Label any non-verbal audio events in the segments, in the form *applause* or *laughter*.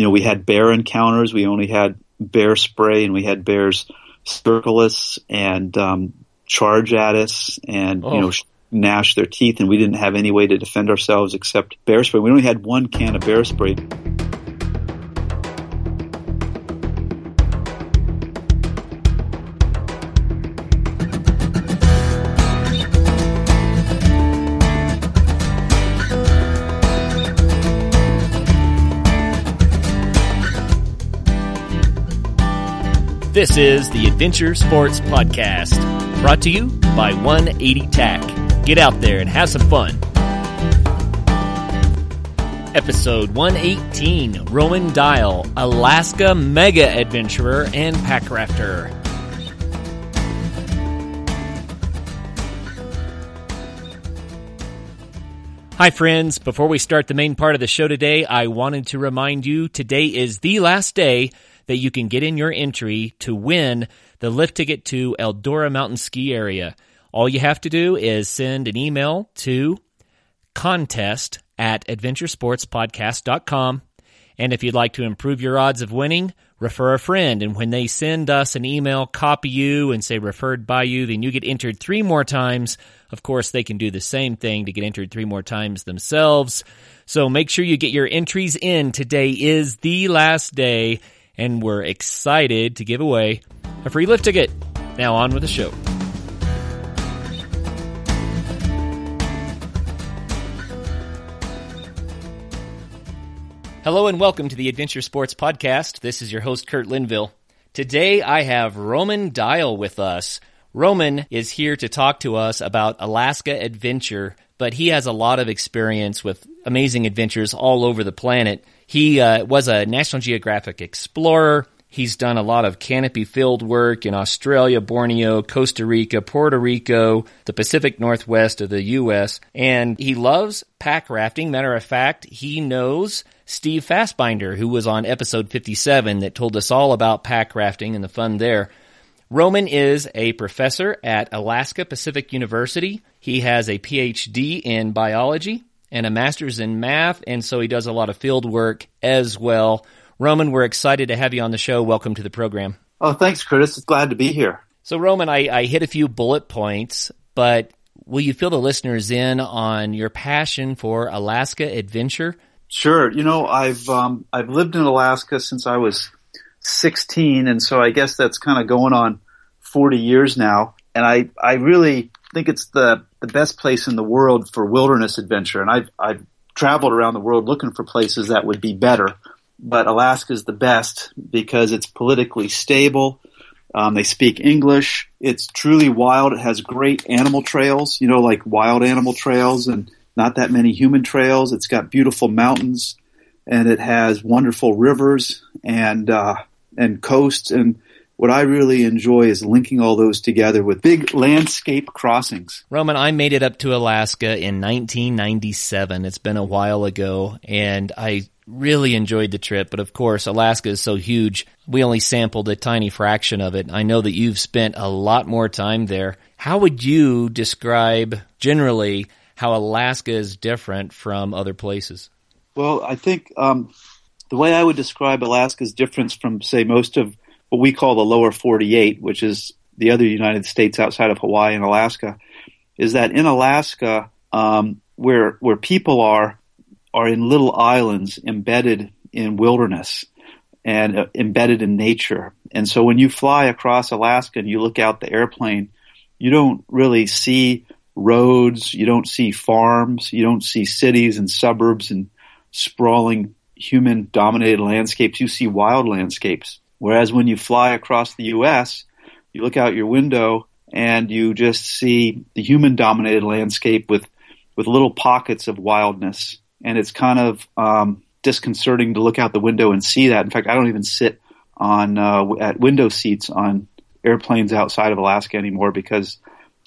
you know, we had bear encounters. We only had bear spray, and we had bears circle us and um, charge at us, and oh. you know, gnash their teeth. And we didn't have any way to defend ourselves except bear spray. We only had one can of bear spray. This is the Adventure Sports Podcast, brought to you by 180 TAC. Get out there and have some fun. Episode 118 Roman Dial, Alaska Mega Adventurer and Pack Rafter. Hi, friends. Before we start the main part of the show today, I wanted to remind you today is the last day that you can get in your entry to win the lift ticket to Eldora Mountain Ski Area. All you have to do is send an email to contest at adventuresportspodcast.com. And if you'd like to improve your odds of winning, refer a friend. And when they send us an email, copy you and say referred by you, then you get entered three more times. Of course, they can do the same thing to get entered three more times themselves. So make sure you get your entries in. Today is the last day and we're excited to give away a free lift ticket. Now on with the show. Hello and welcome to the Adventure Sports Podcast. This is your host, Kurt Linville. Today I have Roman Dial with us. Roman is here to talk to us about Alaska Adventure, but he has a lot of experience with amazing adventures all over the planet. He uh, was a National Geographic explorer. He's done a lot of canopy field work in Australia, Borneo, Costa Rica, Puerto Rico, the Pacific Northwest of the U.S., and he loves pack rafting. Matter of fact, he knows Steve Fassbinder, who was on episode 57 that told us all about pack rafting and the fun there. Roman is a professor at Alaska Pacific University. He has a PhD in biology and a master's in math, and so he does a lot of field work as well. Roman, we're excited to have you on the show. Welcome to the program. Oh, thanks, Curtis. It's glad to be here. So, Roman, I, I hit a few bullet points, but will you fill the listeners in on your passion for Alaska adventure? Sure. You know, I've um, I've lived in Alaska since I was 16, and so I guess that's kind of going on 40 years now. And I I really think it's the the best place in the world for wilderness adventure. And I've, I've traveled around the world looking for places that would be better. But Alaska is the best because it's politically stable. Um, they speak English. It's truly wild. It has great animal trails, you know, like wild animal trails and not that many human trails. It's got beautiful mountains and it has wonderful rivers and, uh, and coasts and what I really enjoy is linking all those together with big landscape crossings. Roman, I made it up to Alaska in 1997. It's been a while ago, and I really enjoyed the trip. But of course, Alaska is so huge. We only sampled a tiny fraction of it. I know that you've spent a lot more time there. How would you describe generally how Alaska is different from other places? Well, I think um, the way I would describe Alaska's difference from, say, most of what we call the lower 48, which is the other United States outside of Hawaii and Alaska, is that in Alaska, um, where where people are are in little islands embedded in wilderness and uh, embedded in nature. And so when you fly across Alaska and you look out the airplane, you don't really see roads, you don't see farms, you don't see cities and suburbs and sprawling human dominated landscapes. You see wild landscapes. Whereas when you fly across the U.S., you look out your window and you just see the human dominated landscape with, with little pockets of wildness. And it's kind of um, disconcerting to look out the window and see that. In fact, I don't even sit on uh, at window seats on airplanes outside of Alaska anymore because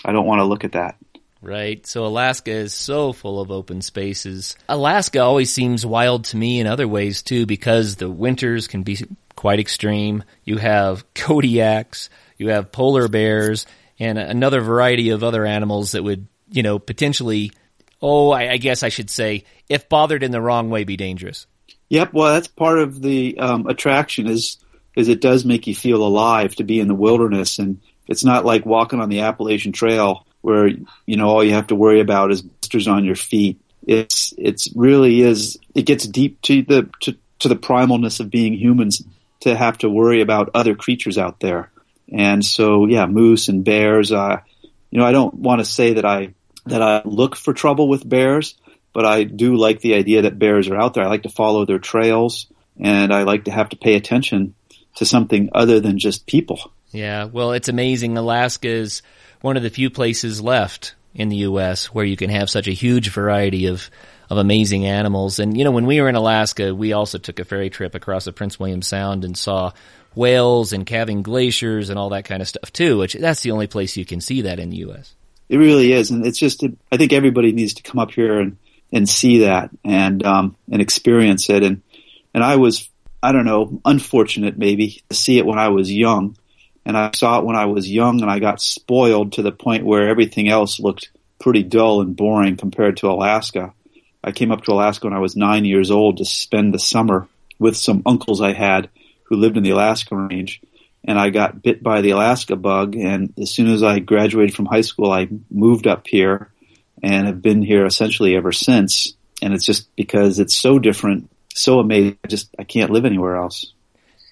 I don't want to look at that. Right. So Alaska is so full of open spaces. Alaska always seems wild to me in other ways too because the winters can be quite extreme. You have Kodiaks, you have polar bears, and another variety of other animals that would, you know, potentially, oh, I, I guess I should say, if bothered in the wrong way, be dangerous. Yep. Well, that's part of the um, attraction is is it does make you feel alive to be in the wilderness, and it's not like walking on the Appalachian Trail where you know all you have to worry about is blisters on your feet. It's it's really is it gets deep to the to, to the primalness of being humans to have to worry about other creatures out there. And so yeah, moose and bears. Uh, you know, I don't want to say that I that I look for trouble with bears, but I do like the idea that bears are out there. I like to follow their trails, and I like to have to pay attention to something other than just people. Yeah, well, it's amazing. Alaska is one of the few places left in the U.S. where you can have such a huge variety of of amazing animals. And you know, when we were in Alaska, we also took a ferry trip across the Prince William Sound and saw whales and calving glaciers and all that kind of stuff too. Which that's the only place you can see that in the U.S. It really is, and it's just I think everybody needs to come up here and and see that and um, and experience it. And and I was I don't know unfortunate maybe to see it when I was young and I saw it when I was young and I got spoiled to the point where everything else looked pretty dull and boring compared to Alaska. I came up to Alaska when I was nine years old to spend the summer with some uncles I had who lived in the Alaska range. And I got bit by the Alaska bug. And as soon as I graduated from high school, I moved up here and have been here essentially ever since. And it's just because it's so different, so amazing. I just, I can't live anywhere else.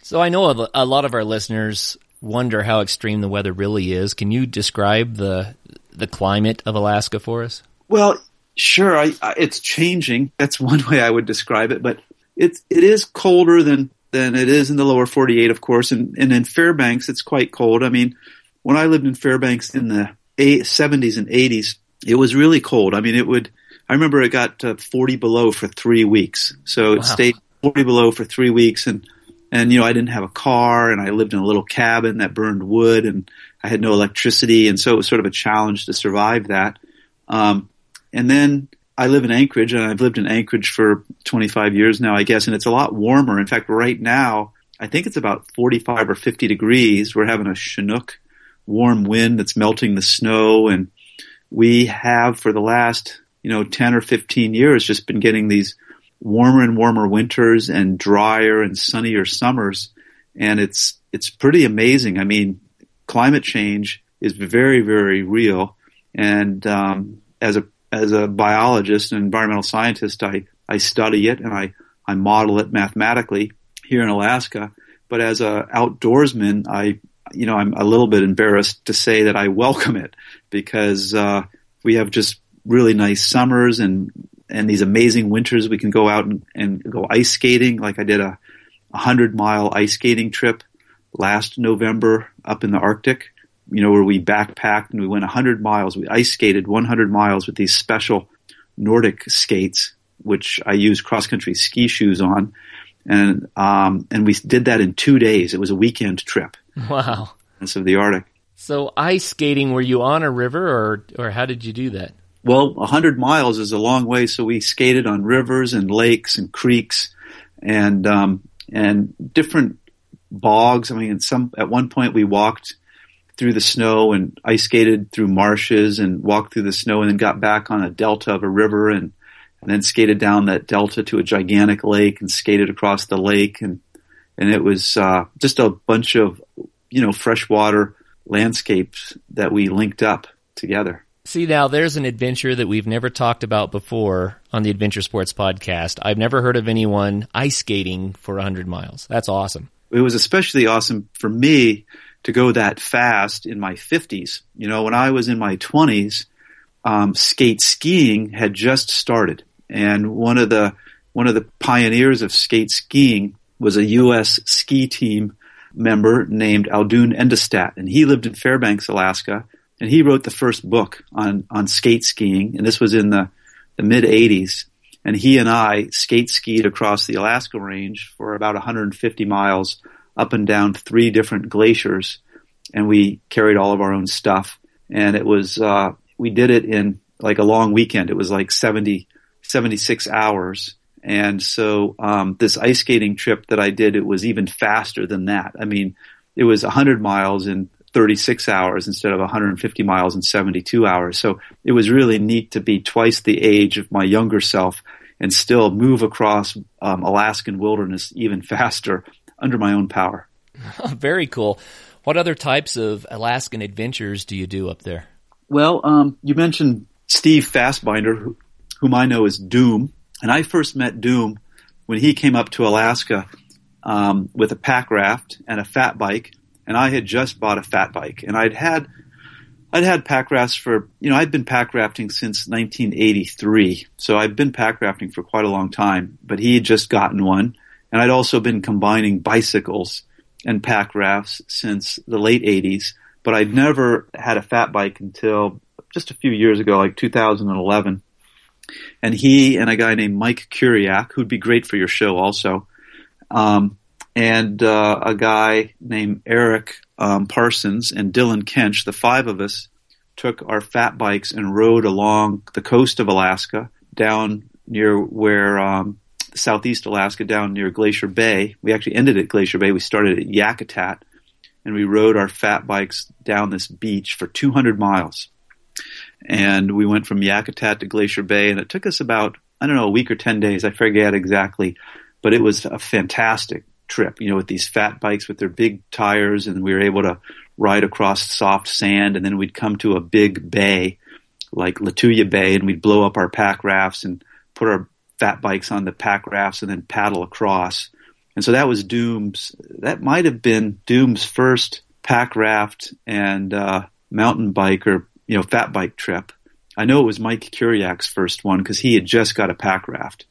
So I know a lot of our listeners wonder how extreme the weather really is. Can you describe the the climate of Alaska for us? Well, sure. I, I, it's changing. That's *laughs* one way I would describe it. But it's it is colder than than it is in the lower 48, of course. And, and in Fairbanks, it's quite cold. I mean, when I lived in Fairbanks in the 70s and 80s, it was really cold. I mean, it would. I remember it got to 40 below for three weeks. So it wow. stayed 40 below for three weeks and and you know I didn't have a car and I lived in a little cabin that burned wood and I had no electricity and so it was sort of a challenge to survive that. Um, and then I live in Anchorage and I've lived in Anchorage for 25 years now, I guess, and it's a lot warmer. In fact, right now I think it's about 45 or 50 degrees. We're having a Chinook warm wind that's melting the snow and we have for the last, you know, 10 or 15 years just been getting these warmer and warmer winters and drier and sunnier summers. And it's, it's pretty amazing. I mean, climate change is very, very real. And, um, as a, as a biologist and environmental scientist, I, I study it and I, I model it mathematically here in Alaska. But as a outdoorsman, I, you know, I'm a little bit embarrassed to say that I welcome it because, uh, we have just really nice summers and and these amazing winters we can go out and, and go ice skating. Like I did a, a hundred mile ice skating trip last November up in the Arctic, you know, where we backpacked and we went a hundred miles. We ice skated 100 miles with these special Nordic skates, which I use cross country ski shoes on. And, um, and we did that in two days. It was a weekend trip. Wow. Of the Arctic. So ice skating, were you on a river or, or how did you do that? Well, a hundred miles is a long way, so we skated on rivers and lakes and creeks, and um, and different bogs. I mean, some at one point we walked through the snow and ice skated through marshes and walked through the snow and then got back on a delta of a river and and then skated down that delta to a gigantic lake and skated across the lake and and it was uh, just a bunch of you know freshwater landscapes that we linked up together. See, now there's an adventure that we've never talked about before on the Adventure Sports podcast. I've never heard of anyone ice skating for 100 miles. That's awesome. It was especially awesome for me to go that fast in my 50s. You know, when I was in my 20s, um, skate skiing had just started, and one of the one of the pioneers of skate skiing was a U.S. ski team member named Audun Endestad, and he lived in Fairbanks, Alaska and he wrote the first book on on skate skiing, and this was in the the mid '80s. And he and I skate skied across the Alaska range for about 150 miles up and down three different glaciers, and we carried all of our own stuff. And it was uh, we did it in like a long weekend. It was like 70 76 hours. And so um, this ice skating trip that I did, it was even faster than that. I mean, it was 100 miles in 36 hours instead of 150 miles in 72 hours. So it was really neat to be twice the age of my younger self and still move across um, Alaskan wilderness even *laughs* faster under my own power. *laughs* Very cool. What other types of Alaskan adventures do you do up there? Well, um, you mentioned Steve Fassbinder, whom I know as Doom, and I first met Doom when he came up to Alaska um, with a pack raft and a fat bike, and I had just bought a fat bike, and I'd had I'd had pack rafts for you know I'd been pack rafting since 1983, so I've been pack rafting for quite a long time. But he had just gotten one, and I'd also been combining bicycles and pack rafts since the late 80s. But I'd never had a fat bike until just a few years ago, like 2011. And he and a guy named Mike Curiak, who'd be great for your show also, um, and uh, a guy named Eric um, Parsons and Dylan Kench, the five of us took our fat bikes and rode along the coast of Alaska down near where um, southeast Alaska, down near Glacier Bay. We actually ended at Glacier Bay. We started at Yakutat, and we rode our fat bikes down this beach for 200 miles. And we went from Yakutat to Glacier Bay, and it took us about I don't know a week or 10 days. I forget exactly but it was a fantastic trip, you know, with these fat bikes with their big tires and we were able to ride across soft sand and then we'd come to a big bay like Lituya Bay and we'd blow up our pack rafts and put our fat bikes on the pack rafts and then paddle across. And so that was Doom's, that might have been Doom's first pack raft and uh, mountain bike or, you know, fat bike trip. I know it was Mike Curiak's first one because he had just got a pack raft.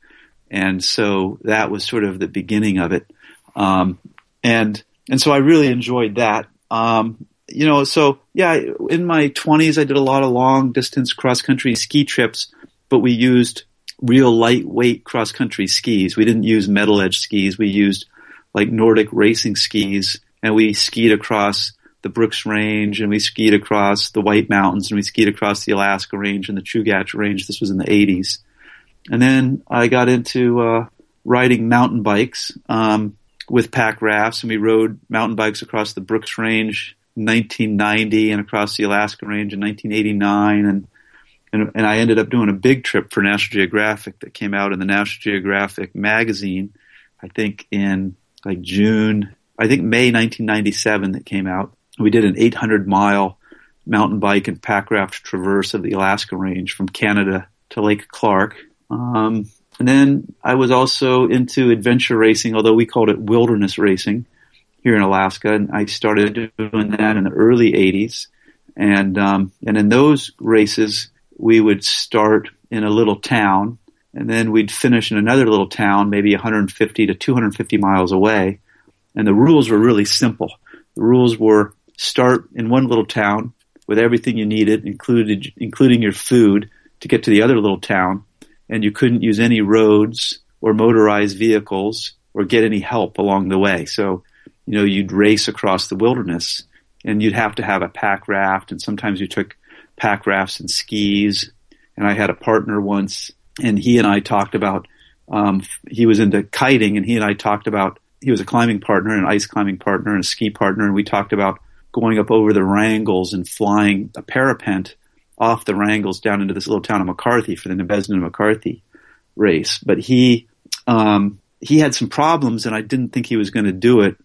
And so that was sort of the beginning of it. Um, and, and so I really enjoyed that. Um, you know, so yeah, in my twenties, I did a lot of long distance cross country ski trips, but we used real lightweight cross country skis. We didn't use metal edge skis. We used like Nordic racing skis and we skied across the Brooks Range and we skied across the White Mountains and we skied across the Alaska Range and the Chugach Range. This was in the 80s. And then I got into uh, riding mountain bikes um, with pack rafts, and we rode mountain bikes across the Brooks Range in 1990 and across the Alaska Range in 1989, and and, and I ended up doing a big trip for National Geographic that came out in the National Geographic magazine, I think in like June, I think May 1997 that came out. We did an 800 mile mountain bike and pack raft traverse of the Alaska Range from Canada to Lake Clark um, and then I was also into adventure racing, although we called it wilderness racing here in Alaska. And I started doing that in the early 80s. And, um, and in those races, we would start in a little town and then we'd finish in another little town, maybe 150 to 250 miles away. And the rules were really simple. The rules were start in one little town with everything you needed, included, including your food to get to the other little town and you couldn't use any roads or motorized vehicles or get any help along the way. So, you know, you'd race across the wilderness and you'd have to have a pack raft and sometimes you took pack rafts and skis. And I had a partner once and he and I talked about, um, he was into kiting and he and I talked about, he was a climbing partner, an ice climbing partner and a ski partner. And we talked about going up over the Wrangell and flying a parapent off the Wrangells down into this little town of McCarthy for the Nabesna McCarthy race. But he um, he had some problems, and I didn't think he was going to do it.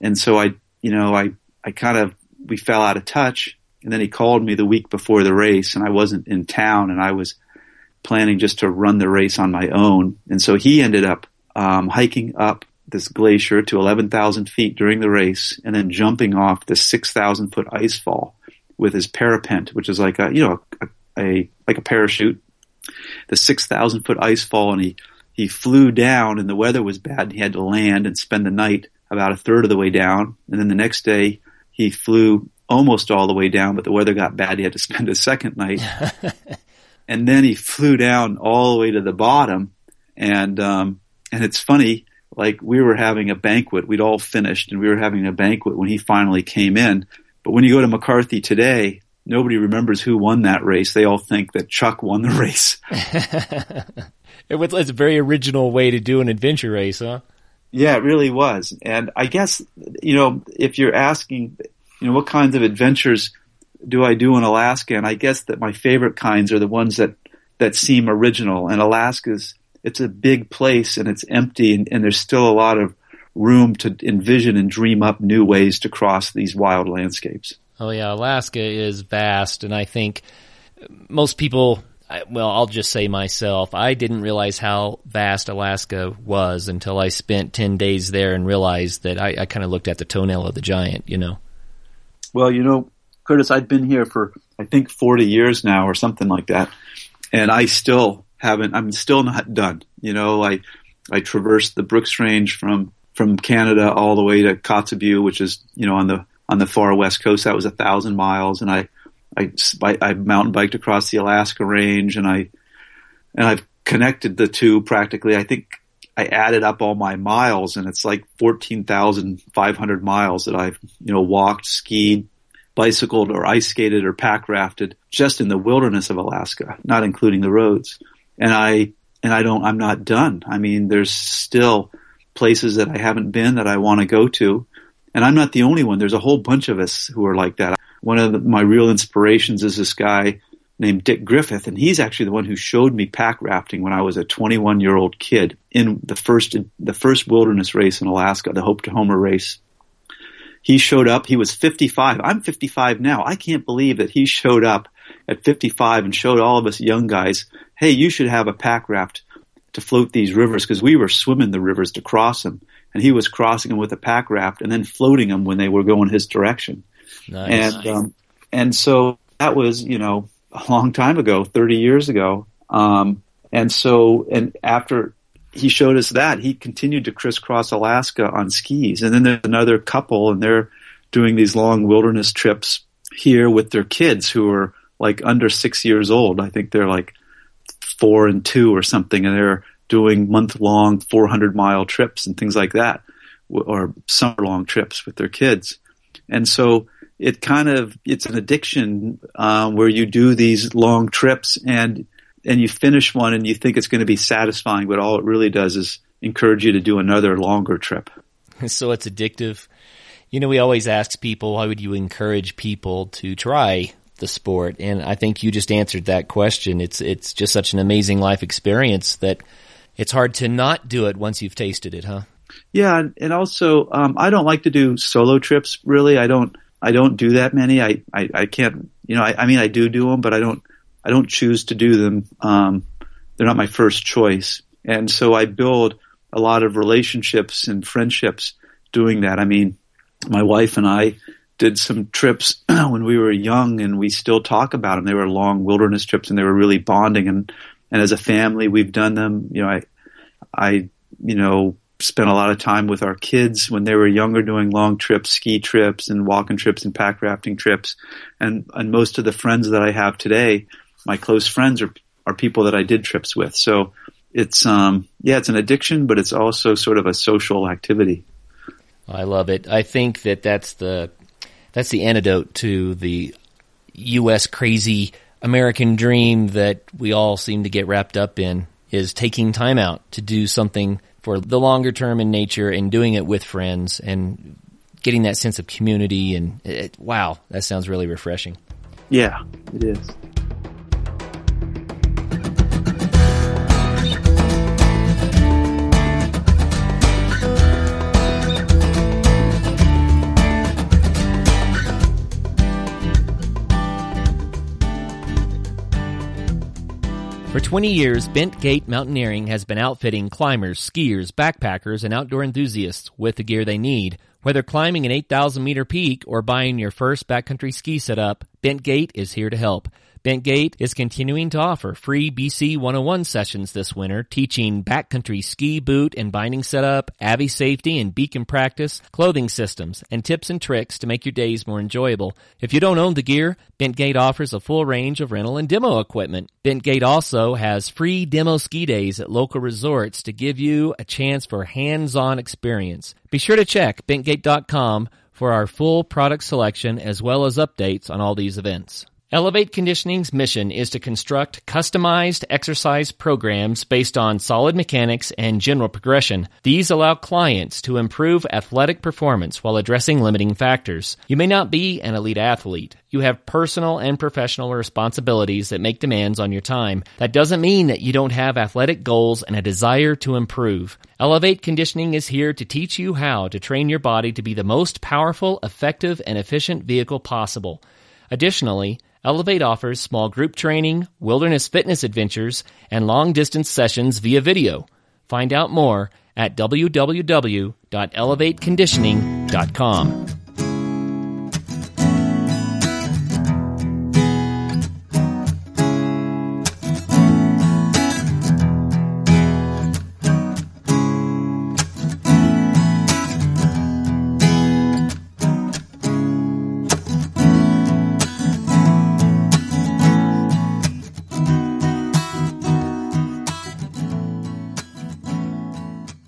And so I, you know, I I kind of we fell out of touch. And then he called me the week before the race, and I wasn't in town, and I was planning just to run the race on my own. And so he ended up um, hiking up this glacier to 11,000 feet during the race, and then jumping off this 6,000 foot ice fall with his parapent, which is like a you know a, a like a parachute, the six thousand foot ice fall, and he he flew down, and the weather was bad, and he had to land and spend the night about a third of the way down, and then the next day he flew almost all the way down, but the weather got bad, he had to spend a second night, *laughs* and then he flew down all the way to the bottom, and um, and it's funny like we were having a banquet. We'd all finished and we were having a banquet when he finally came in. But when you go to McCarthy today, nobody remembers who won that race. They all think that Chuck won the race. *laughs* *laughs* it was it's a very original way to do an adventure race, huh? Yeah, it really was. And I guess, you know, if you're asking, you know, what kinds of adventures do I do in Alaska? And I guess that my favorite kinds are the ones that, that seem original. And Alaska's it's a big place and it's empty and, and there's still a lot of room to envision and dream up new ways to cross these wild landscapes. Oh yeah, Alaska is vast, and I think most people. Well, I'll just say myself. I didn't realize how vast Alaska was until I spent ten days there and realized that I, I kind of looked at the toenail of the giant. You know. Well, you know, Curtis, I've been here for I think forty years now, or something like that, and I still haven't. I'm still not done. You know, I I traversed the Brooks Range from from Canada all the way to Kotzebue, which is you know on the on the far west coast. That was a thousand miles, and I, I I mountain biked across the Alaska Range, and I and I've connected the two practically. I think I added up all my miles, and it's like fourteen thousand five hundred miles that I've you know walked, skied, bicycled, or ice skated, or pack rafted just in the wilderness of Alaska, not including the roads. And I and I don't. I'm not done. I mean, there's still places that I haven't been that I want to go to. And I'm not the only one. There's a whole bunch of us who are like that. One of the, my real inspirations is this guy named Dick Griffith, and he's actually the one who showed me pack rafting when I was a 21 year old kid in the first the first wilderness race in Alaska, the Hope to Homer race. He showed up. He was 55. I'm 55 now. I can't believe that he showed up at 55 and showed all of us young guys, "Hey, you should have a pack raft to float these rivers because we were swimming the rivers to cross them." and he was crossing them with a pack raft and then floating them when they were going his direction. Nice. And um, and so that was you know a long time ago, thirty years ago. Um, and so and after he showed us that, he continued to crisscross Alaska on skis. And then there's another couple, and they're doing these long wilderness trips here with their kids who are like under six years old. I think they're like four and two or something, and they're doing month long 400 mile trips and things like that, or summer long trips with their kids. And so it kind of it's an addiction uh, where you do these long trips and and you finish one and you think it's going to be satisfying, but all it really does is encourage you to do another longer trip. *laughs* So it's addictive. You know, we always ask people, why would you encourage people to try the sport? And I think you just answered that question. It's it's just such an amazing life experience that it's hard to not do it once you've tasted it, huh? Yeah, and also um, I don't like to do solo trips. Really, I don't. I don't do that many. I I, I can't. You know, I, I, mean, I do do them, but I don't. I don't choose to do them. Um, they're not my first choice, and so I build a lot of relationships and friendships doing that. I mean, my wife and I did some trips *clears throat* when we were young, and we still talk about them. They were long wilderness trips, and they were really bonding. And and as a family, we've done them. You know, I, I, you know, spent a lot of time with our kids when they were younger doing long trips, ski trips and walking trips and pack rafting trips. And, and most of the friends that I have today, my close friends are, are people that I did trips with. So it's, um, yeah, it's an addiction, but it's also sort of a social activity. I love it. I think that that's the, that's the antidote to the U.S. crazy American dream that we all seem to get wrapped up in is taking time out to do something for the longer term in nature and doing it with friends and getting that sense of community and it, wow, that sounds really refreshing. Yeah, it is. For 20 years, Bent Gate Mountaineering has been outfitting climbers, skiers, backpackers, and outdoor enthusiasts with the gear they need. Whether climbing an 8,000 meter peak or buying your first backcountry ski setup, Bent Gate is here to help. Bentgate is continuing to offer free BC 101 sessions this winter, teaching backcountry ski boot and binding setup, AVI safety and beacon practice, clothing systems, and tips and tricks to make your days more enjoyable. If you don't own the gear, Bentgate offers a full range of rental and demo equipment. Bentgate also has free demo ski days at local resorts to give you a chance for hands-on experience. Be sure to check bentgate.com for our full product selection as well as updates on all these events. Elevate Conditioning's mission is to construct customized exercise programs based on solid mechanics and general progression. These allow clients to improve athletic performance while addressing limiting factors. You may not be an elite athlete. You have personal and professional responsibilities that make demands on your time. That doesn't mean that you don't have athletic goals and a desire to improve. Elevate Conditioning is here to teach you how to train your body to be the most powerful, effective, and efficient vehicle possible. Additionally, Elevate offers small group training, wilderness fitness adventures, and long distance sessions via video. Find out more at www.elevateconditioning.com.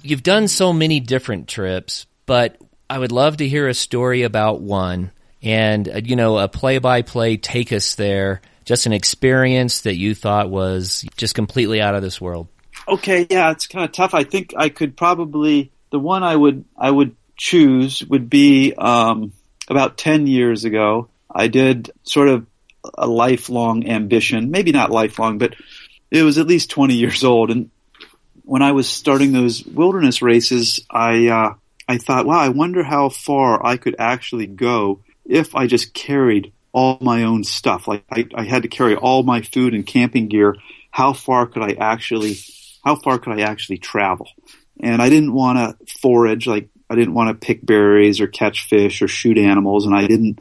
you've done so many different trips, but I would love to hear a story about one and, uh, you know, a play by play take us there, just an experience that you thought was just completely out of this world. Okay, yeah, it's kind of tough. I think I could probably, the one I would, I would choose would be, um, about 10 years ago. I did sort of a lifelong ambition, maybe not lifelong, but it was at least 20 years old. And when I was starting those wilderness races, I uh, I thought, wow, I wonder how far I could actually go if I just carried all my own stuff. Like I, I had to carry all my food and camping gear. How far could I actually, how far could I actually travel? And I didn't want to forage, like I didn't want to pick berries or catch fish or shoot animals. And I didn't,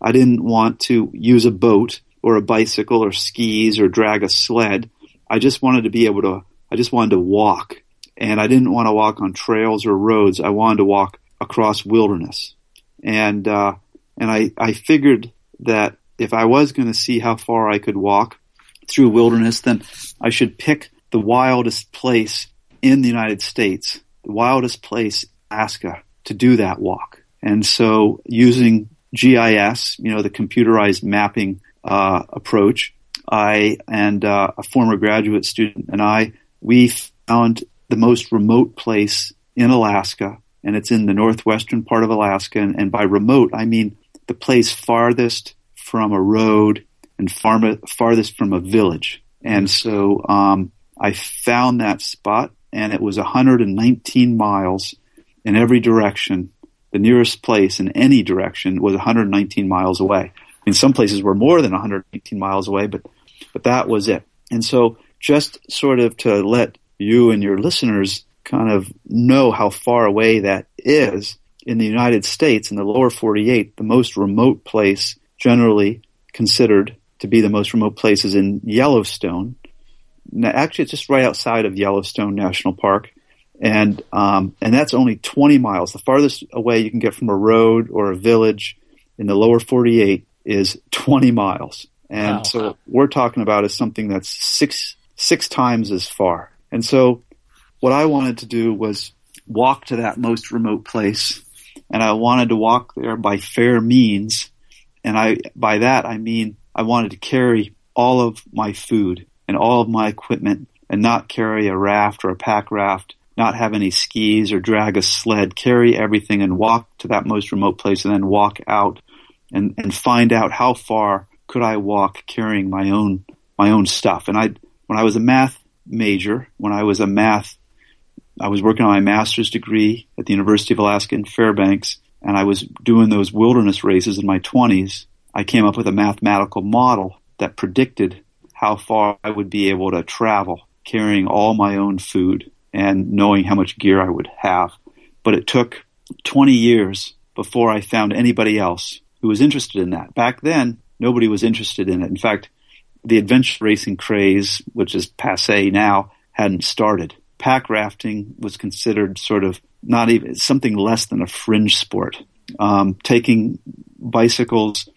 I didn't want to use a boat or a bicycle or skis or drag a sled. I just wanted to be able to I just wanted to walk. And I didn't want to walk on trails or roads. I wanted to walk across wilderness. And, uh, and I, I figured that if I was going to see how far I could walk through wilderness, then I should pick the wildest place in the United States, the wildest place, Alaska, to do that walk. And so using GIS, you know, the computerized mapping uh, approach, I and uh, a former graduate student and I we found the most remote place in Alaska, and it's in the northwestern part of Alaska. And, and by remote, I mean the place farthest from a road and far, farthest from a village. And so um, I found that spot, and it was 119 miles in every direction. The nearest place in any direction was 119 miles away. I mean, some places were more than 118 miles away, but but that was it. And so just sort of to let you and your listeners kind of know how far away that is in the United States in the lower 48, the most remote place generally considered to be the most remote place is in Yellowstone. Now, actually, it's just right outside of Yellowstone National Park, and um, and that's only 20 miles. The farthest away you can get from a road or a village in the lower 48 is 20 miles. And wow. so we're talking about is something that's six six times as far. And so what I wanted to do was walk to that most remote place and I wanted to walk there by fair means. And I, by that, I mean, I wanted to carry all of my food and all of my equipment and not carry a raft or a pack raft, not have any skis or drag a sled, carry everything and walk to that most remote place and then walk out and, and find out how far could I walk carrying my own, my own stuff. And I, when I was a math major, when I was a math, I was working on my master's degree at the University of Alaska in Fairbanks, and I was doing those wilderness races in my 20s. I came up with a mathematical model that predicted how far I would be able to travel carrying all my own food and knowing how much gear I would have. But it took 20 years before I found anybody else who was interested in that. Back then, nobody was interested in it. In fact, the adventure racing craze, which is passe now, hadn't started. Pack rafting was considered sort of not even something less than a fringe sport. Um, taking bicycles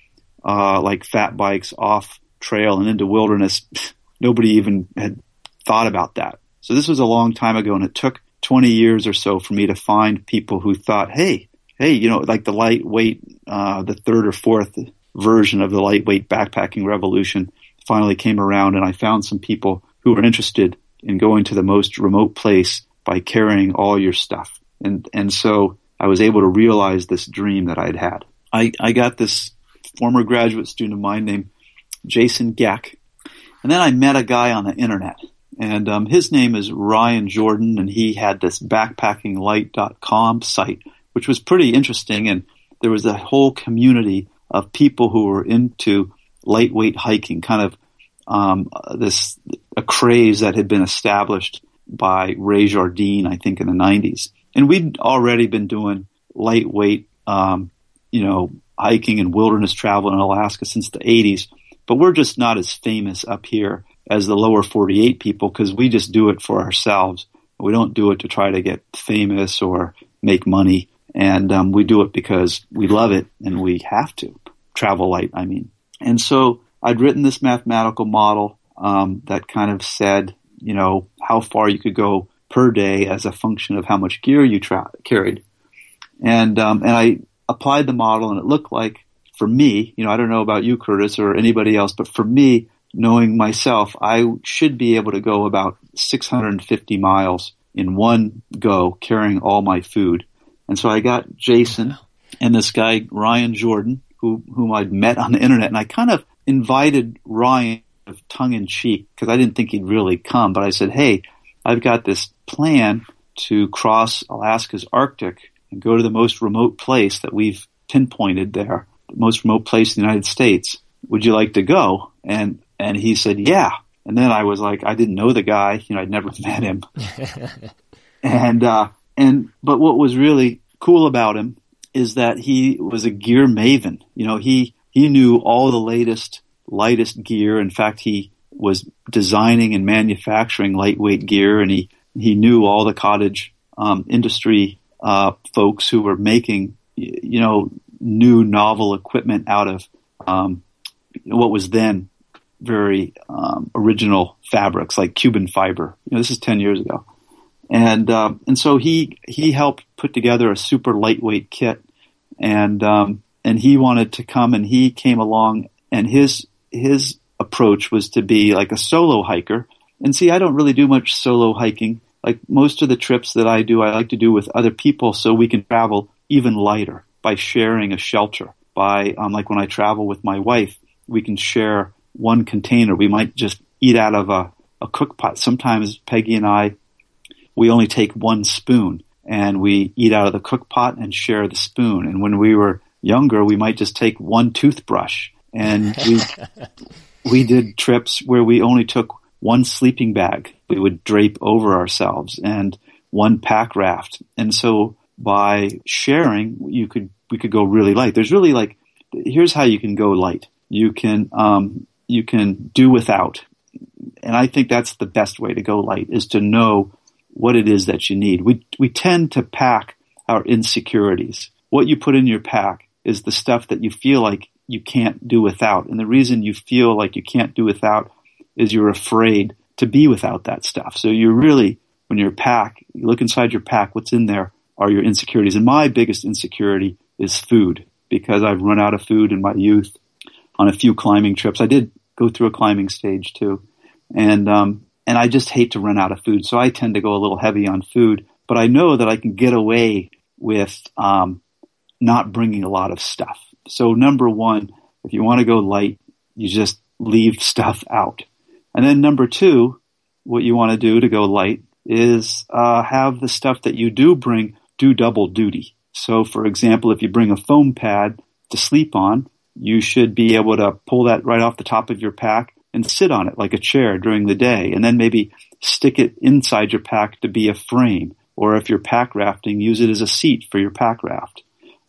uh, like fat bikes off trail and into wilderness, *laughs* nobody even had thought about that. So this was a long time ago, and it took 20 years or so for me to find people who thought, "Hey, hey, you know, like the lightweight, uh, the third or fourth version of the lightweight backpacking revolution finally came around and I found some people who were interested in going to the most remote place by carrying all your stuff. And, and so I was able to realize this dream that I'd had. I, I got this former graduate student of mine named Jason Geck. And then I met a guy on the internet and um, his name is Ryan Jordan and he had this backpackinglight.com site, which was pretty interesting. And there was a whole community of people who were into lightweight hiking, kind of um, this a craze that had been established by Ray Jardine, I think, in the '90s, and we'd already been doing lightweight, um, you know, hiking and wilderness travel in Alaska since the '80s. But we're just not as famous up here as the lower 48 people because we just do it for ourselves. We don't do it to try to get famous or make money. And um, we do it because we love it and we have to travel light. I mean, and so I'd written this mathematical model um, that kind of said, you know, how far you could go per day as a function of how much gear you tra- carried. And um, and I applied the model, and it looked like for me, you know, I don't know about you, Curtis, or anybody else, but for me, knowing myself, I should be able to go about 650 miles in one go, carrying all my food. And so I got Jason and this guy Ryan Jordan, who whom I'd met on the internet, and I kind of invited Ryan tongue in cheek because I didn't think he'd really come, but I said, "Hey, I've got this plan to cross Alaska's Arctic and go to the most remote place that we've pinpointed there, the most remote place in the United States. Would you like to go?" And and he said, "Yeah." And then I was like, I didn't know the guy, you know, I'd never *laughs* met him. *laughs* and uh, and but what was really cool about him is that he was a gear maven. You know, he he knew all the latest, lightest gear. In fact, he was designing and manufacturing lightweight gear, and he he knew all the cottage um, industry uh, folks who were making you know new novel equipment out of um, what was then very um, original fabrics like Cuben fiber. You know, this is ten years ago, and uh, and so he he helped put together a super lightweight kit, and um, and he wanted to come and he came along and his his approach was to be like a solo hiker. And see, I don't really do much solo hiking. Like most of the trips that I do, I like to do with other people so we can travel even lighter by sharing a shelter. By um, like when I travel with my wife, we can share one container. We might just eat out of a, a cook pot. Sometimes Peggy and I, we only take one spoon and we eat out of the cook pot and share the spoon. And when we were younger, we might just take one toothbrush and *laughs* we, we did trips where we only took one sleeping bag we would drape over ourselves and one pack raft. And so by sharing, you could, we could go really light. There's really like, here's how you can go light. You can, um, you can do without. And I think that's the best way to go light is to know what it is that you need. We, we tend to pack our insecurities. What you put in your pack is the stuff that you feel like you can't do without. And the reason you feel like you can't do without is you're afraid to be without that stuff. So you're really, when you're pack, you look inside your pack, what's in there are your insecurities. And my biggest insecurity is food because I've run out of food in my youth on a few climbing trips. I did go through a climbing stage too. And, um, and I just hate to run out of food. So I tend to go a little heavy on food, but I know that I can get away with, um, not bringing a lot of stuff. So number one, if you want to go light, you just leave *laughs* stuff out. And then number two, what you want to do to go light is uh, have the stuff that you do bring do double duty. So for example, if you bring a foam pad to sleep on, you should be able to pull that right off the top of your pack and sit on it like a chair during the day and then maybe stick it inside your pack to be a frame. Or if you're pack rafting, use it as a seat for your pack raft.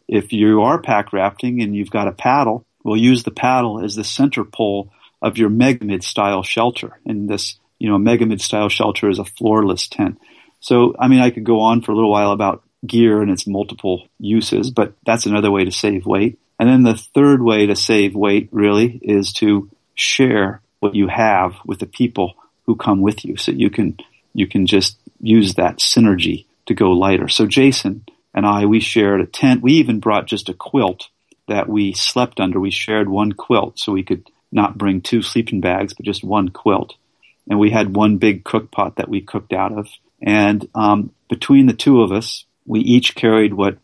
If you are pack rafting and you've got a paddle, we'll use the paddle as the center pole of your Megamid style shelter. And this, you know, Megamid style shelter is a floorless tent. So, I mean, I could go on for a little while about gear and its multiple uses, but that's another way to save weight. And then the third way to save weight really is to share what you have with the people who come with you. So you can, you can just use that synergy to go lighter. So Jason and I, we shared a tent. We even brought just a quilt that we slept under. We shared one quilt, so we could not bring two sleeping bags, but just one quilt. And we had one big cook pot that we cooked out of. And um, between the two of us, we each carried what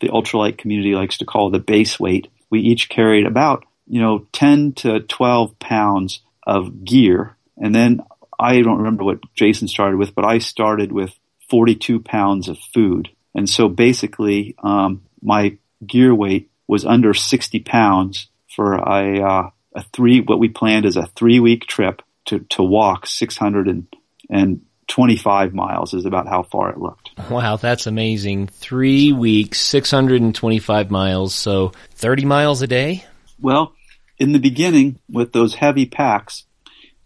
the ultralight community likes to call the base weight. We each carried about, you know, 10 to 12 pounds of gear. And then I don't remember what Jason started with, but I started with 42 pounds of food. And so basically, um, my gear weight was under 60 pounds for a, uh, a three, what we planned as a three week trip to, to walk 625 miles is about how far it looked. Wow, that's amazing. Three weeks, 625 miles. So 30 miles a day? Well, in the beginning with those heavy packs,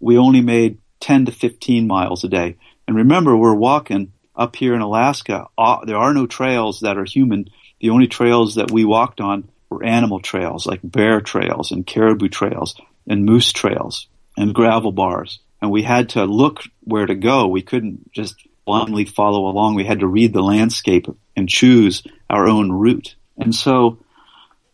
we only made 10 to 15 miles a day. And remember, we're walking up here in Alaska. Uh, there are no trails that are human. The only trails that we walked on were animal trails like bear trails and caribou trails and moose trails and gravel bars. And we had to look where to go. We couldn't just blindly follow along. We had to read the landscape and choose our own route. And so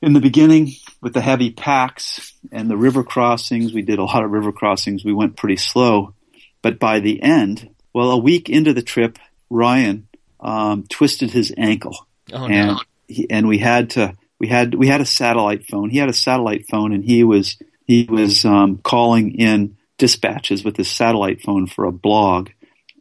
in the beginning with the heavy packs and the river crossings, we did a lot of river crossings. We went pretty slow. But by the end, well, a week into the trip, Ryan um, twisted his ankle. Oh, and no. he, and we had to we had we had a satellite phone. He had a satellite phone, and he was he was um, calling in dispatches with his satellite phone for a blog,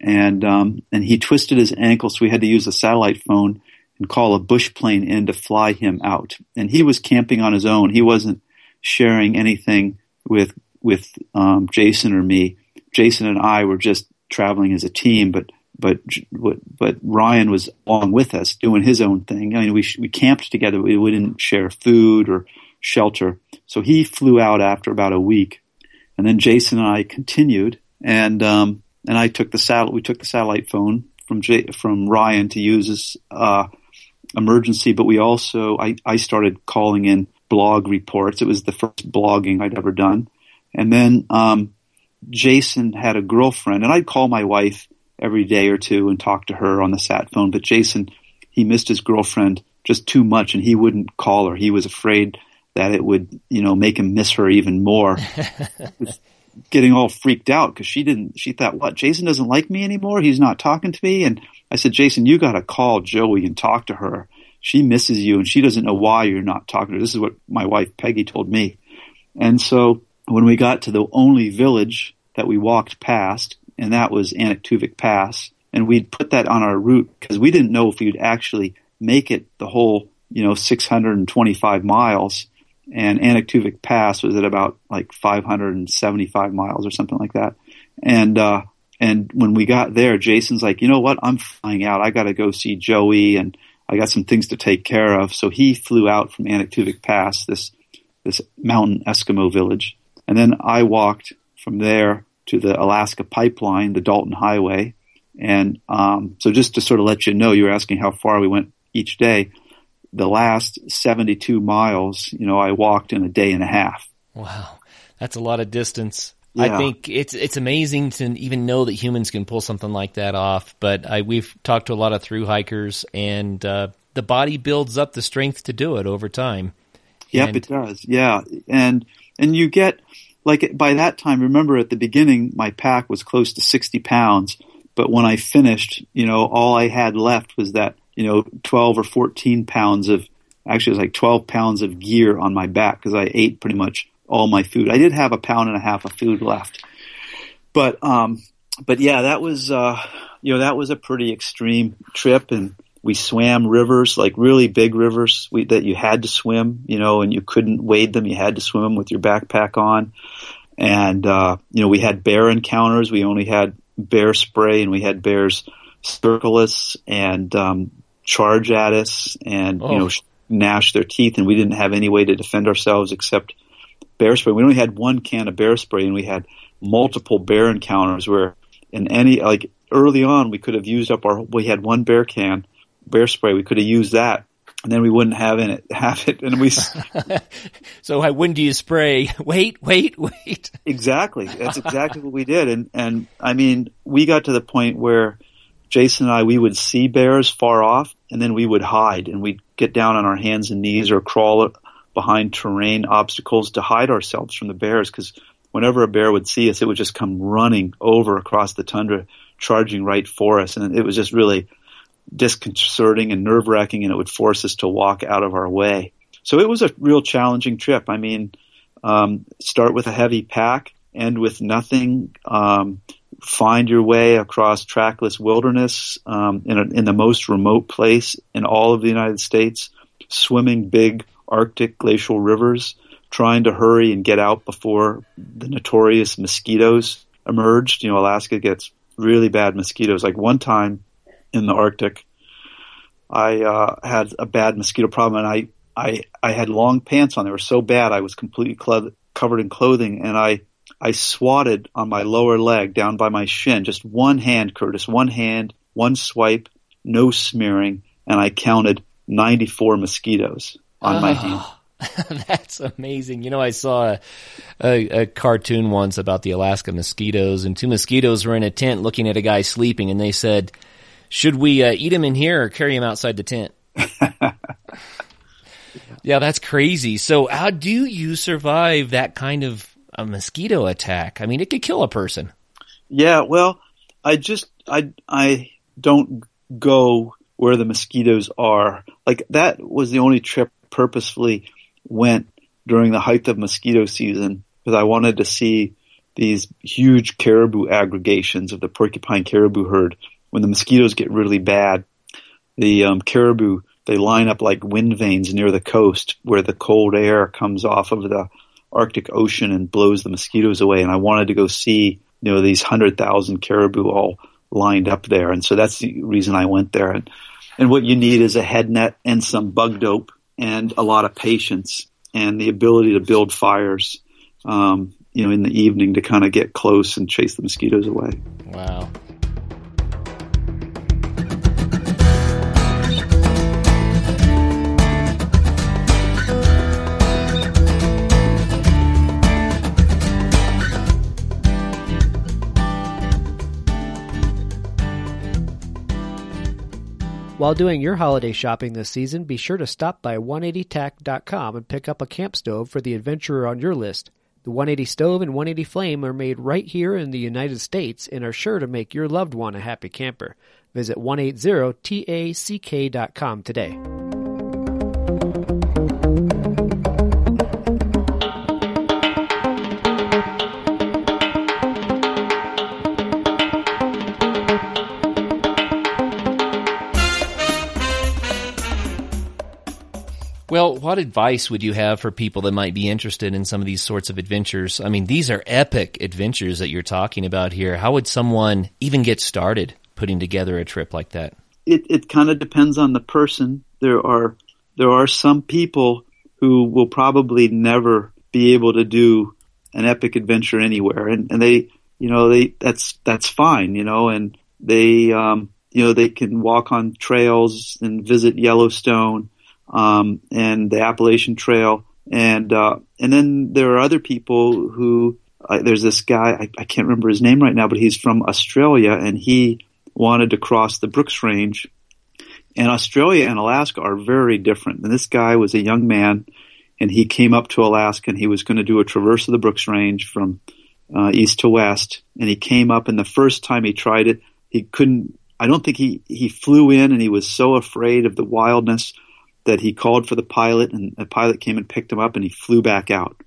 and um, and he twisted his ankle, so we had to use a satellite phone and call a bush plane in to fly him out. And he was camping on his own. He wasn't sharing anything with with um, Jason or me. Jason and I were just traveling as a team, but but but Ryan was along with us doing his own thing. I mean, we we camped together. We, we didn't share food or shelter. So he flew out after about a week, and then Jason and I continued, and um, and I took the satellite. We took the satellite phone from J, from Ryan to use as uh, emergency, but we also I I started calling in blog reports. It was the first blogging I'd ever done, and then um, Jason had a girlfriend, and I'd call my wife every day or two and talk to her on the sat phone. But Jason, he missed his girlfriend just too much, and he wouldn't call her. He was afraid that it would, you know, make him miss her even more. *laughs* Getting all freaked out because she didn't. She thought, "What? Jason doesn't like me anymore. He's not talking to me." And I said, "Jason, you got to call Joey and talk to her. She misses you, and she doesn't know why you're not talking to her." This is what my wife Peggy told me. And so when we got to the only village that we walked past, and that was Anaktuvuk Pass. And we'd put that on our route because we didn't know if we'd actually make it the whole, you know, 625 miles. And Anaktuvuk Pass was at about like 575 miles or something like that. And, uh, and when we got there, Jason's like, you know what? I'm flying out. I got to go see Joey and I got some things to take care of. So he flew out from Anaktuvuk Pass, this, this mountain Eskimo village. And then I walked from there to the Alaska pipeline, the Dalton Highway. And um, so just to sort of let you know, you were asking how far we went each day. The last 72 miles, you know, I walked in a day and a half. Wow. That's a lot of distance. Yeah. I think it's it's amazing to even know that humans can pull something like that off. But I, we've talked to a lot of through hikers, and uh, the body builds up the strength to do it over time. Yep, And- it does. Yeah, and and you get like by that time. Remember, at the beginning, my pack was close to sixty pounds, but when I finished, you know, all I had left was that you know twelve or fourteen pounds of actually it was like twelve pounds of gear on my back because I ate pretty much all my food. I did have a pound and a half of food left, but um, but yeah, that was uh, you know that was a pretty extreme trip and we swam rivers, like really big rivers we, that you had to swim, you know, and you couldn't wade them. You had to swim them with your backpack on. And, uh, you know, we had bear encounters. We only had bear spray and we had bears circle us and, um, charge at us and, Oh. you know, oh. gnash their teeth. And we didn't have any way to defend ourselves except bear spray. We only had one can of bear spray and we had multiple bear encounters where in any, like early on, we could have used up our, we had one bear can bear spray. We could have used that, and then we wouldn't have in it have it. And we *laughs* So when do you spray? Wait, wait, wait. exactly that's *laughs* exactly what we did. And and I mean, we got to the point where Jason and I we would see bears far off, and then we would hide, and we'd get down on our hands and knees or crawl behind terrain obstacles to hide ourselves from the bears because whenever a bear would see us, it would just come running over across the tundra, charging right for us. And it was just really disconcerting and nerve wracking, and it would force us to walk out of our way. So it was a real challenging trip. I mean, um, start with a heavy pack, end with nothing. Um, find your way across trackless wilderness um, in, a, in the most remote place in all of the United States, swimming big Arctic glacial rivers, trying to hurry and get out before the notorious mosquitoes emerged. You know, Alaska gets really bad mosquitoes. Like one time in the Arctic, I uh, had a bad mosquito problem, and I, I I had long pants on. They were so bad, I was completely covered in clothing, and I I swatted on my lower leg down by my shin, just one hand, Curtis, one hand, one swipe, no smearing, and I counted 94 mosquitoes on oh. my hand. *laughs* That's amazing. You know, I saw a, a, a, cartoon once about the Alaska mosquitoes, and two mosquitoes were in a tent looking at a guy sleeping, and they said, "Should we uh, eat him in here or carry him outside the tent?" *laughs* yeah, that's crazy. So, how do you survive that kind of a mosquito attack? I mean, it could kill a person. Yeah, well, I just I I don't go where the mosquitoes are. Like that was the only trip purposefully went during the height of mosquito season because I wanted to see these huge caribou aggregations of the porcupine caribou herd. When the mosquitoes get really bad, the um, caribou they line up like wind vanes near the coast where the cold air comes off of the Arctic Ocean and blows the mosquitoes away. And I wanted to go see you know these hundred thousand caribou all lined up there, and so that's the reason I went there. And and what you need is a head net and some bug dope and a lot of patience and the ability to build fires, um, you know, in the evening to kind of get close and chase the mosquitoes away. Wow. While doing your holiday shopping this season, be sure to stop by 180tack.com and pick up a camp stove for the adventurer on your list. The 180 stove and 180 flame are made right here in the United States and are sure to make your loved one a happy camper. Visit 180tack.com today. Well, what advice would you have for people that might be interested in some of these sorts of adventures? I mean, these are epic adventures that you're talking about here. How would someone even get started putting together a trip like that? It it kind of depends on the person. There are there are some people who will probably never be able to do an epic adventure anywhere, and and they you know they that's that's fine, you know, and they um you know they can walk on trails and visit Yellowstone um, and the Appalachian Trail, and uh, and then there are other people who uh, there's this guy I, I, can't remember his name right now, but he's from Australia, and he wanted to cross the Brooks Range. And Australia and Alaska are very different. And this guy was a young man, and he came up to Alaska, and he was going to do a traverse of the Brooks Range from uh, east to west. And he came up, and the first time he tried it, he couldn't. I don't think he he flew in, and he was so afraid of the wildness that he called for the pilot and the pilot came and picked him up and he flew back out.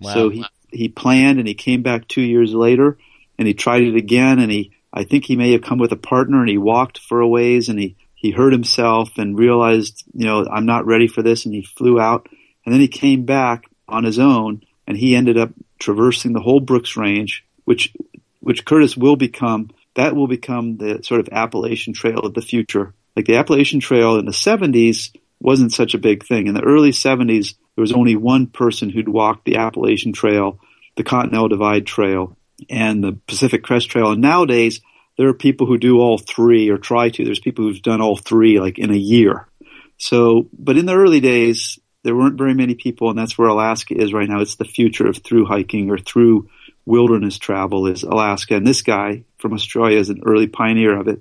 Wow. So he, he planned and he came back two years later and he tried it again and he, I think he may have come with a partner and he walked for a ways and he, he hurt himself and realized, you know, I'm not ready for this and he flew out and then he came back on his own and he ended up traversing the whole Brooks Range, which, which Curtis will become, that will become the sort of Appalachian Trail of the future. Like the Appalachian Trail in the 70s wasn't such a big thing. In the early 70s, there was only one person who'd walked the Appalachian Trail, the Continental Divide Trail, and the Pacific Crest Trail. And nowadays, there are people who do all three or try to. There's people who've done all three like in a year. So, but in the early days, there weren't very many people, and that's where Alaska is right now. It's the future of through hiking or through wilderness travel is Alaska. And this guy from Australia is an early pioneer of it.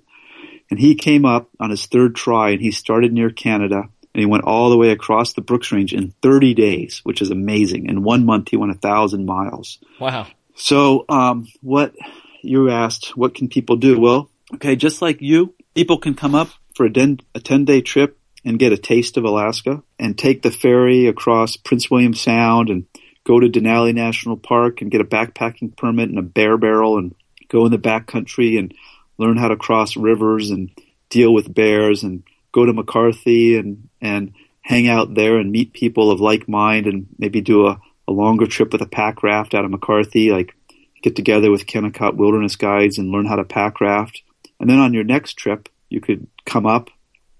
And he came up on his third try and he started near Canada and he went all the way across the Brooks Range in 30 days, which is amazing. In one month, he went a thousand miles. Wow. So, um, what you asked, what can people do? Well, okay, just like you, people can come up for a 10 day trip and get a taste of Alaska and take the ferry across Prince William Sound and go to Denali National Park and get a backpacking permit and a bear barrel and go in the backcountry and learn how to cross rivers and deal with bears and go to McCarthy and, and hang out there and meet people of like mind and maybe do a, a longer trip with a pack raft out of McCarthy, like get together with Kennicott Wilderness Guides and learn how to pack raft. And then on your next trip, you could come up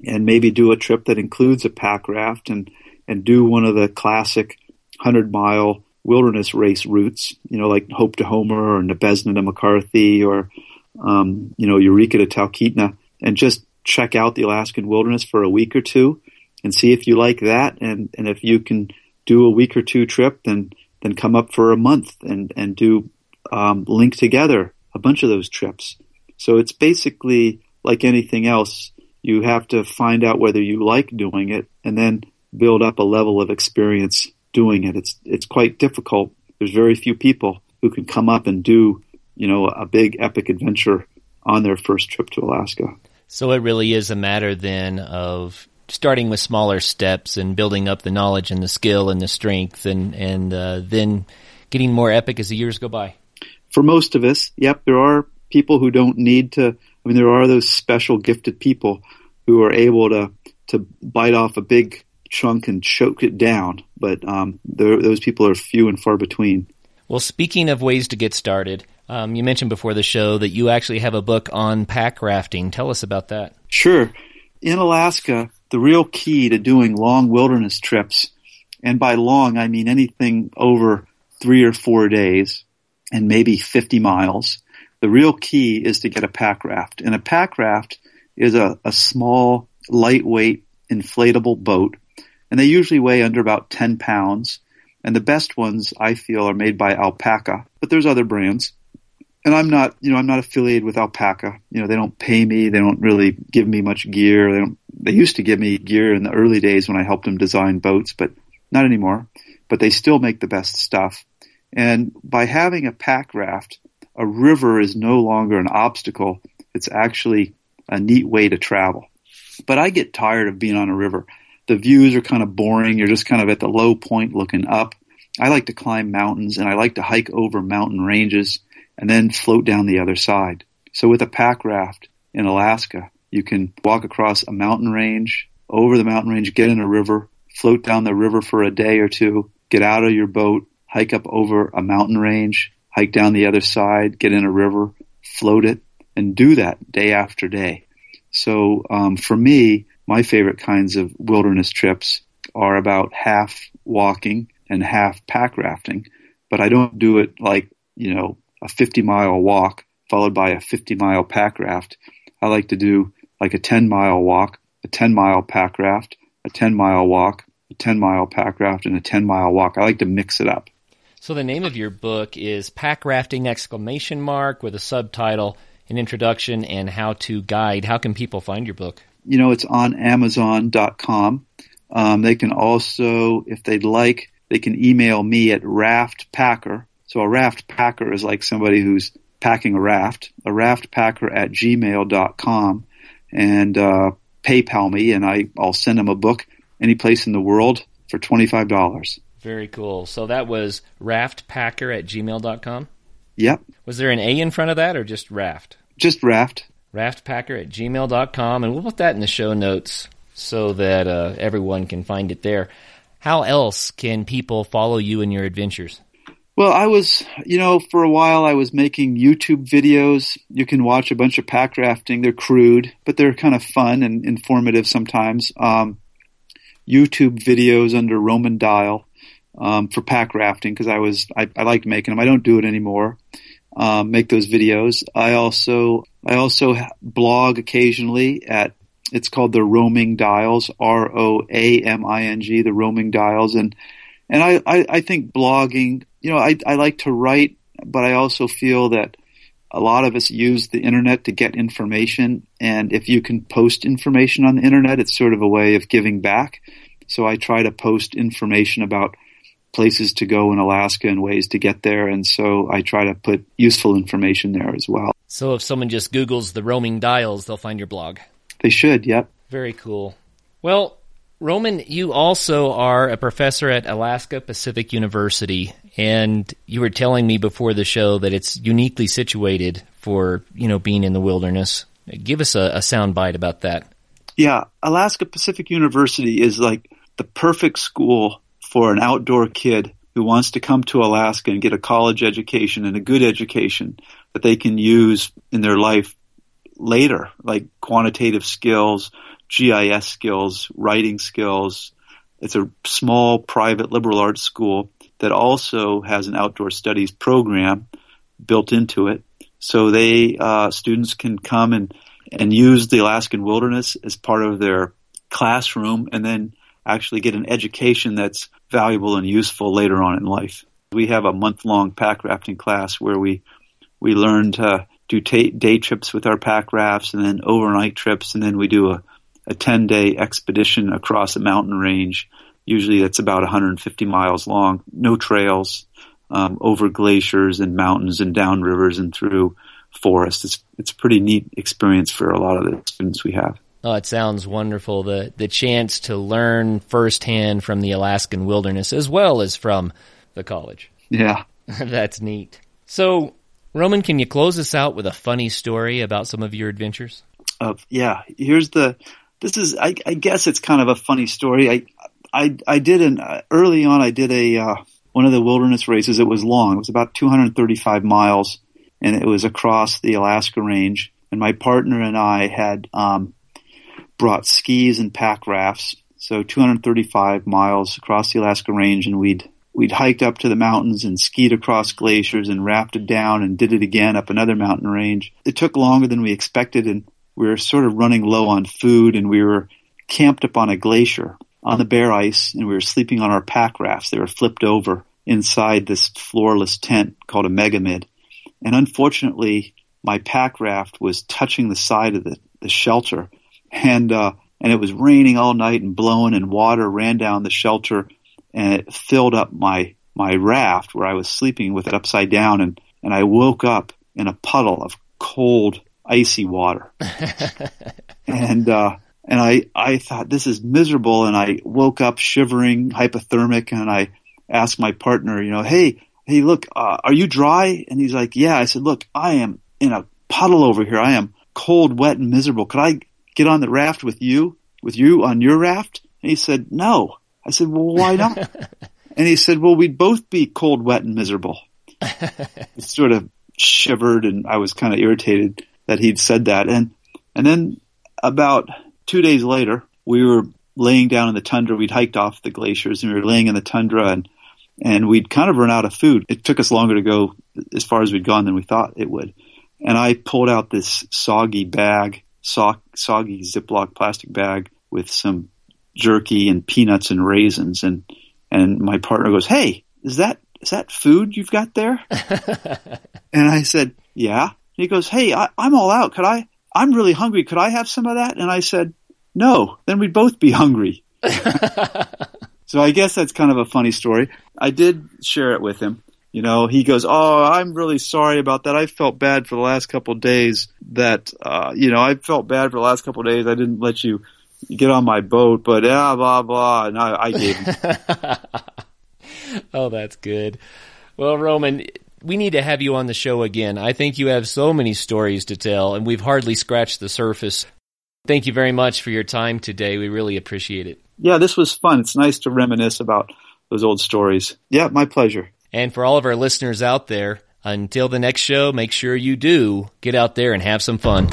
and maybe do a trip that includes a pack raft and, and do one of the classic 100 mile wilderness race routes, you know, like Hope to Homer or Nabesna to McCarthy or, um, you know, Eureka to Talkeetna and just check out the Alaskan wilderness for a week or two and see if you like that. And, and if you can do a week or two trip, then, then come up for a month and, and do, um, link together a bunch of those trips. So it's basically like anything else. You have to find out whether you like doing it and then build up a level of experience doing it. It's, it's quite difficult. There's very few people who can come up and do, you know, a big epic adventure on their first trip to Alaska. So it really is a matter then of starting with smaller steps and building up the knowledge and the skill and the strength and, and uh, then getting more epic as the years go by. For most of us, yep, there are people who don't need to, I mean, there are those special gifted people who are able to, to bite off a big chunk and choke it down, but um, those people are few and far between. Well, speaking of ways to get started, um, you mentioned before the show that you actually have a book on pack rafting. Tell us about that. Sure. In Alaska, the real key to doing long wilderness trips, and by long I mean anything over three or four days and maybe 50 miles, the real key is to get a pack raft. And a pack raft is a, a small, lightweight, inflatable boat and they usually weigh under about 10 pounds. And the best ones I feel are made by Alpacka, but there's other brands. And I'm not, you know, I'm not affiliated with Alpacka. You know, they don't pay me. They don't really give me much gear. They don't, they used to give me gear in the early days when I helped them design boats, but not anymore. But they still make the best stuff. And by having a pack raft, a river is no longer an obstacle. It's actually a neat way to travel. But I get tired of being on a river the views are kind of boring. You're just kind of at the low point looking up. I like to climb mountains and I like to hike over mountain ranges and then float down the other side. So with a pack raft in Alaska, you can walk across a mountain range, over the mountain range, get in a river, float down the river for a day or two, get out of your boat, hike up over a mountain range, hike down the other side, get in a river, float it, and do that day after day. So um, for me, my favorite kinds of wilderness trips are about half walking and half pack rafting, but I don't do it like, you know, a 50 mile walk followed by a 50 mile pack raft. I like to do like a 10 mile walk, a 10 mile pack raft, a 10 mile walk, a 10 mile pack raft, and a 10 mile walk. I like to mix it up. So the name of your book is Pack Rafting exclamation mark with a subtitle, an introduction, and how to guide. How can people find your book? you know, it's on Amazon.com. Um, they can also, if they'd like, they can email me at Raft Packer. So a raft packer is like somebody who's packing a raft, a raft packer at gmail.com and, uh, PayPal me and I, I'll send them a book any place in the world for $25. Very cool. So that was raftpacker at gmail.com? Yep. Was there an A in front of that or just raft? Just raft raftpacker at gmail.com, and we'll put that in the show notes so that uh, everyone can find it there. How else can people follow you in your adventures? Well, I was, you know, for a while I was making YouTube videos. You can watch a bunch of pack rafting. They're crude, but they're kind of fun and informative sometimes. Um, YouTube videos under Roman Dial um, for pack rafting because I was I, I liked making them. I don't do it anymore um, make those videos. I also I also blog occasionally at it's called the Roaming Dials R O A M I N G the Roaming Dials and and I, I, I think blogging you know I I like to write but I also feel that a lot of us use the internet to get information, and if you can post information on the internet, it's sort of a way of giving back. So I try to post information about places to go in Alaska and ways to get there, and so I try to put useful information there as well. So if someone just Googles the roaming dials, they'll find your blog. They should, yep. Very cool. Well, Roman, you also are a professor at Alaska Pacific University, and you were telling me before the show that it's uniquely situated for you know being in the wilderness. Give us a, a sound bite about that. Yeah, Alaska Pacific University is like the perfect school for an outdoor kid who wants to come to Alaska and get a college education and a good education that they can use in their life later, like quantitative skills, GIS skills, writing skills. It's a small private liberal arts school that also has an outdoor studies program built into it. So they uh, students can come and and use the Alaskan wilderness as part of their classroom, and then actually get an education that's valuable and useful later on in life. We have a month long pack rafting class where we we learn to do day trips with our pack rafts and then overnight trips, and then we do a, a 10 day expedition across a mountain range. Usually that's about 150 miles long, no trails, um, over glaciers and mountains and down rivers and through forests. It's, it's a pretty neat experience for a lot of the students we have. Oh, it sounds wonderful. The the chance to learn firsthand from the Alaskan wilderness as well as from the college. Yeah. *laughs* That's neat. So, Roman, can you close us out with a funny story about some of your adventures? Uh, yeah. Here's the. This is. I, I, guess it's kind of a funny story. I. I. I did an uh, early on. I did a uh, one of the wilderness races. It was long. It was about 235 miles, and it was across the Alaska range. And my partner and I had um, brought skis and pack rafts. So 235 miles across the Alaska range and we'd, we'd hiked up to the mountains and skied across glaciers and rafted down and did it again up another mountain range. It took longer than we expected and we were sort of running low on food and we were camped up on a glacier on the bare ice and we were sleeping on our pack rafts. They were flipped over inside this floorless tent called a megamid. And unfortunately, my pack raft was touching the side of the, the shelter and uh, and it was raining all night and blowing, and water ran down the shelter, and it filled up my my raft where I was sleeping with it upside down, and and I woke up in a puddle of cold, icy water, *laughs* and uh, and I I thought this is miserable, and I woke up shivering, hypothermic, and I asked my partner, you know, hey hey look, uh, are you dry? And he's like, yeah. I said, look, I am in a puddle over here. I am cold, wet, and miserable. Could I get on the raft with you, with you on your raft? And he said, no. I said, well, why not? *laughs* and he said, well, we'd both be cold, wet, and miserable. *laughs* I sort of shivered and I was kind of irritated that he'd said that. And, and then about two days later, we were laying down in the tundra. We'd hiked off the glaciers and we were laying in the tundra and, and we'd kind of run out of food. It took us longer to go as far as we'd gone than we thought it would. And I pulled out this soggy bag soggy Ziploc plastic bag with some jerky and peanuts and raisins. And, and my partner goes, Hey, is that, is that food you've got there? *laughs* and I said, yeah. He goes, Hey, I, I'm all out. Could I, I'm really hungry. Could I have some of that? And I said, no, then we'd both be hungry. *laughs* so I guess that's kind of a funny story. I did share it with him you know, he goes, "Oh, I'm really sorry about that. I felt bad for the last couple of days. That uh, you know, I felt bad for the last couple of days. I didn't let you get on my boat, but yeah, blah blah." And I, I gave him. *laughs* oh, that's good. Well, Roman, we need to have you on the show again. I think you have so many stories to tell, and we've hardly scratched the surface. Thank you very much for your time today. We really appreciate it. Yeah, this was fun. It's nice to reminisce about those old stories. Yeah, my pleasure. And for all of our listeners out there, until the next show, make sure you do get out there and have some fun.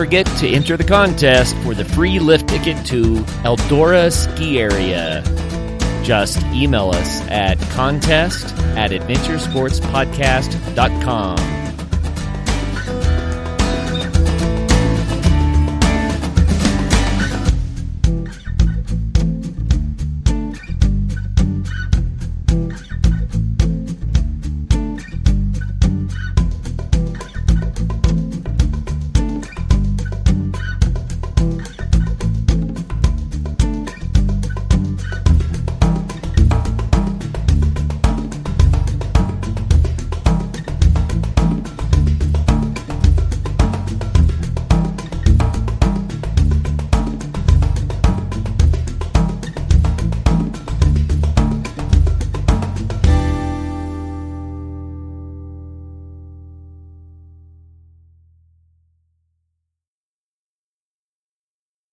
Forget to enter the contest for the free lift ticket to Eldora Ski Area. Just email us at contest at adventuresportspodcast.com.